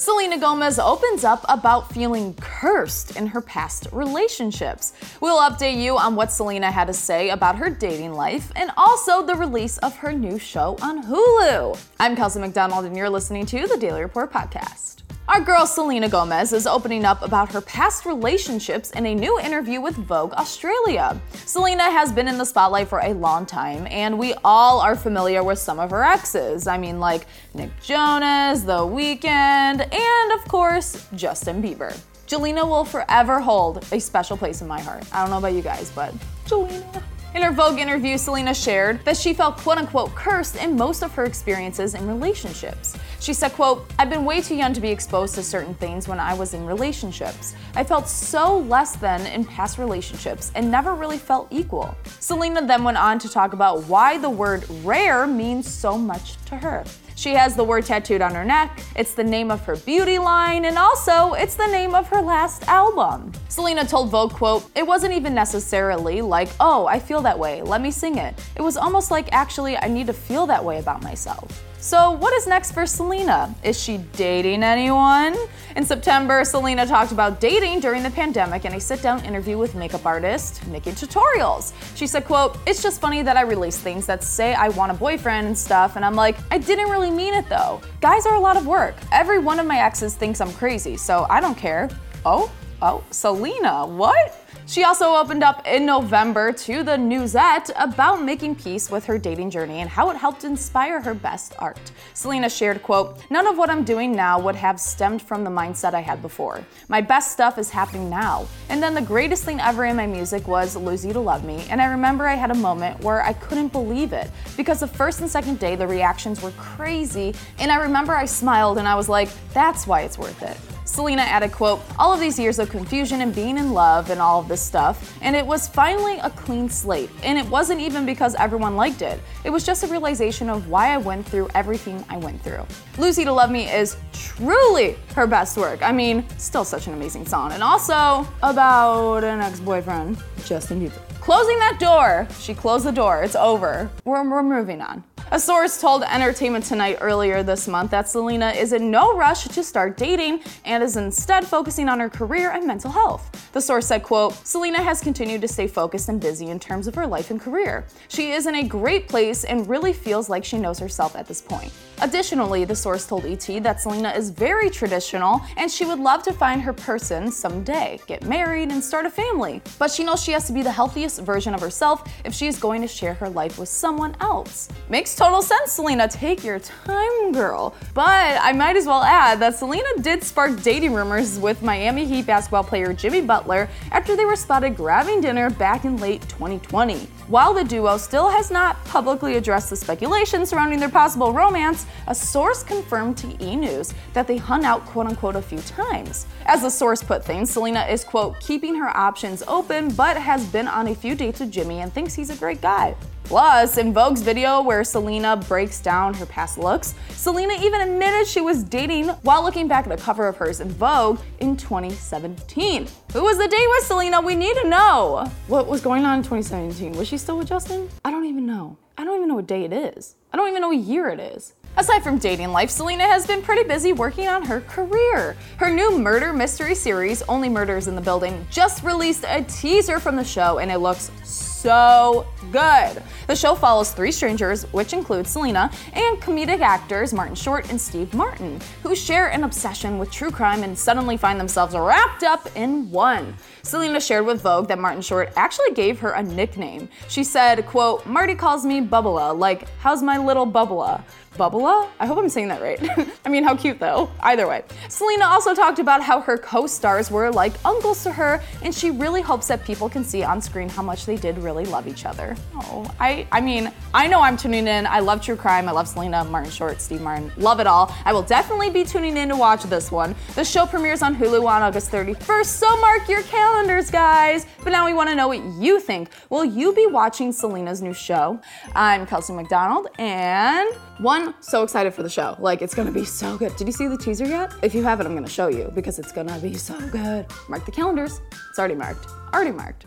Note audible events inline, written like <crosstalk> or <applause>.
Selena Gomez opens up about feeling cursed in her past relationships. We'll update you on what Selena had to say about her dating life and also the release of her new show on Hulu. I'm Kelsey MacDonald, and you're listening to the Daily Report Podcast. Our girl Selena Gomez is opening up about her past relationships in a new interview with Vogue Australia. Selena has been in the spotlight for a long time, and we all are familiar with some of her exes. I mean, like Nick Jonas, The Weeknd, and of course, Justin Bieber. Jelena will forever hold a special place in my heart. I don't know about you guys, but Jelena. In her Vogue interview, Selena shared that she felt quote unquote cursed in most of her experiences in relationships. She said, quote, I've been way too young to be exposed to certain things when I was in relationships. I felt so less than in past relationships and never really felt equal. Selena then went on to talk about why the word rare means so much to her. She has the word tattooed on her neck, it's the name of her beauty line, and also it's the name of her last album. Selena told Vogue, quote, It wasn't even necessarily like, oh, I feel that way, let me sing it. It was almost like, actually, I need to feel that way about myself. So, what is next for Selena? Is she dating anyone? In September, Selena talked about dating during the pandemic in a sit-down interview with makeup artist Nikkie Tutorials. She said, quote, "It's just funny that I release things that say I want a boyfriend and stuff and I'm like, I didn't really mean it though. Guys are a lot of work. Every one of my exes thinks I'm crazy, so I don't care." Oh, oh, Selena, what? She also opened up in November to the Newsette about making peace with her dating journey and how it helped inspire her best art. Selena shared, quote, None of what I'm doing now would have stemmed from the mindset I had before. My best stuff is happening now. And then the greatest thing ever in my music was Lose You to Love Me, and I remember I had a moment where I couldn't believe it because the first and second day the reactions were crazy, and I remember I smiled and I was like, that's why it's worth it. Selena added, quote, all of these years of confusion and being in love and all of this stuff, and it was finally a clean slate. And it wasn't even because everyone liked it. It was just a realization of why I went through everything I went through. Lose You to Love Me is truly her best work. I mean, still such an amazing song. And also about an ex-boyfriend, Justin Bieber. Closing that door. She closed the door. It's over. We're, we're moving on. A source told Entertainment Tonight earlier this month that Selena is in no rush to start dating and is instead focusing on her career and mental health. The source said, quote, Selena has continued to stay focused and busy in terms of her life and career. She is in a great place and really feels like she knows herself at this point. Additionally, the source told ET that Selena is very traditional and she would love to find her person someday, get married, and start a family. But she knows she has to be the healthiest version of herself if she is going to share her life with someone else. Makes total sense, Selena. Take your time, girl. But I might as well add that Selena did spark dating rumors with Miami Heat basketball player Jimmy Butler after they were spotted grabbing dinner back in late 2020. While the duo still has not publicly addressed the speculation surrounding their possible romance, a source confirmed to E! News that they hung out quote unquote a few times. As the source put things, Selena is quote keeping her options open but has been on a few dates with Jimmy and thinks he's a great guy. Plus, in Vogue's video where Selena breaks down her past looks, Selena even admitted she was dating while looking back at a cover of hers in Vogue in 2017. Who was the date with Selena? We need to know. What was going on in 2017? Was she still with Justin? I don't even know. I don't even know what day it is. I don't even know what year it is. Aside from dating life, Selena has been pretty busy working on her career. Her new murder mystery series, Only Murders in the Building, just released a teaser from the show and it looks so good. The show follows three strangers, which include Selena, and comedic actors Martin Short and Steve Martin, who share an obsession with true crime and suddenly find themselves wrapped up in one. Selena shared with Vogue that Martin Short actually gave her a nickname. She said, quote, Marty calls me Bubbla, like, how's my little Bubbla? Bubbla? I hope I'm saying that right. <laughs> I mean, how cute though. Either way. Selena also talked about how her co stars were like uncles to her, and she really hopes that people can see on screen how much they did really love each other. Oh, I, I mean, I know I'm tuning in. I love true crime. I love Selena, Martin Short, Steve Martin. Love it all. I will definitely be tuning in to watch this one. The show premieres on Hulu on August 31st, so mark your calendars, guys. But now we want to know what you think. Will you be watching Selena's new show? I'm Kelsey MacDonald, and one, so excited for the show. Like, it's gonna be so good. Did you see the teaser yet? If you haven't, I'm gonna show you because it's gonna be so good. Mark the calendars. It's already marked. Already marked.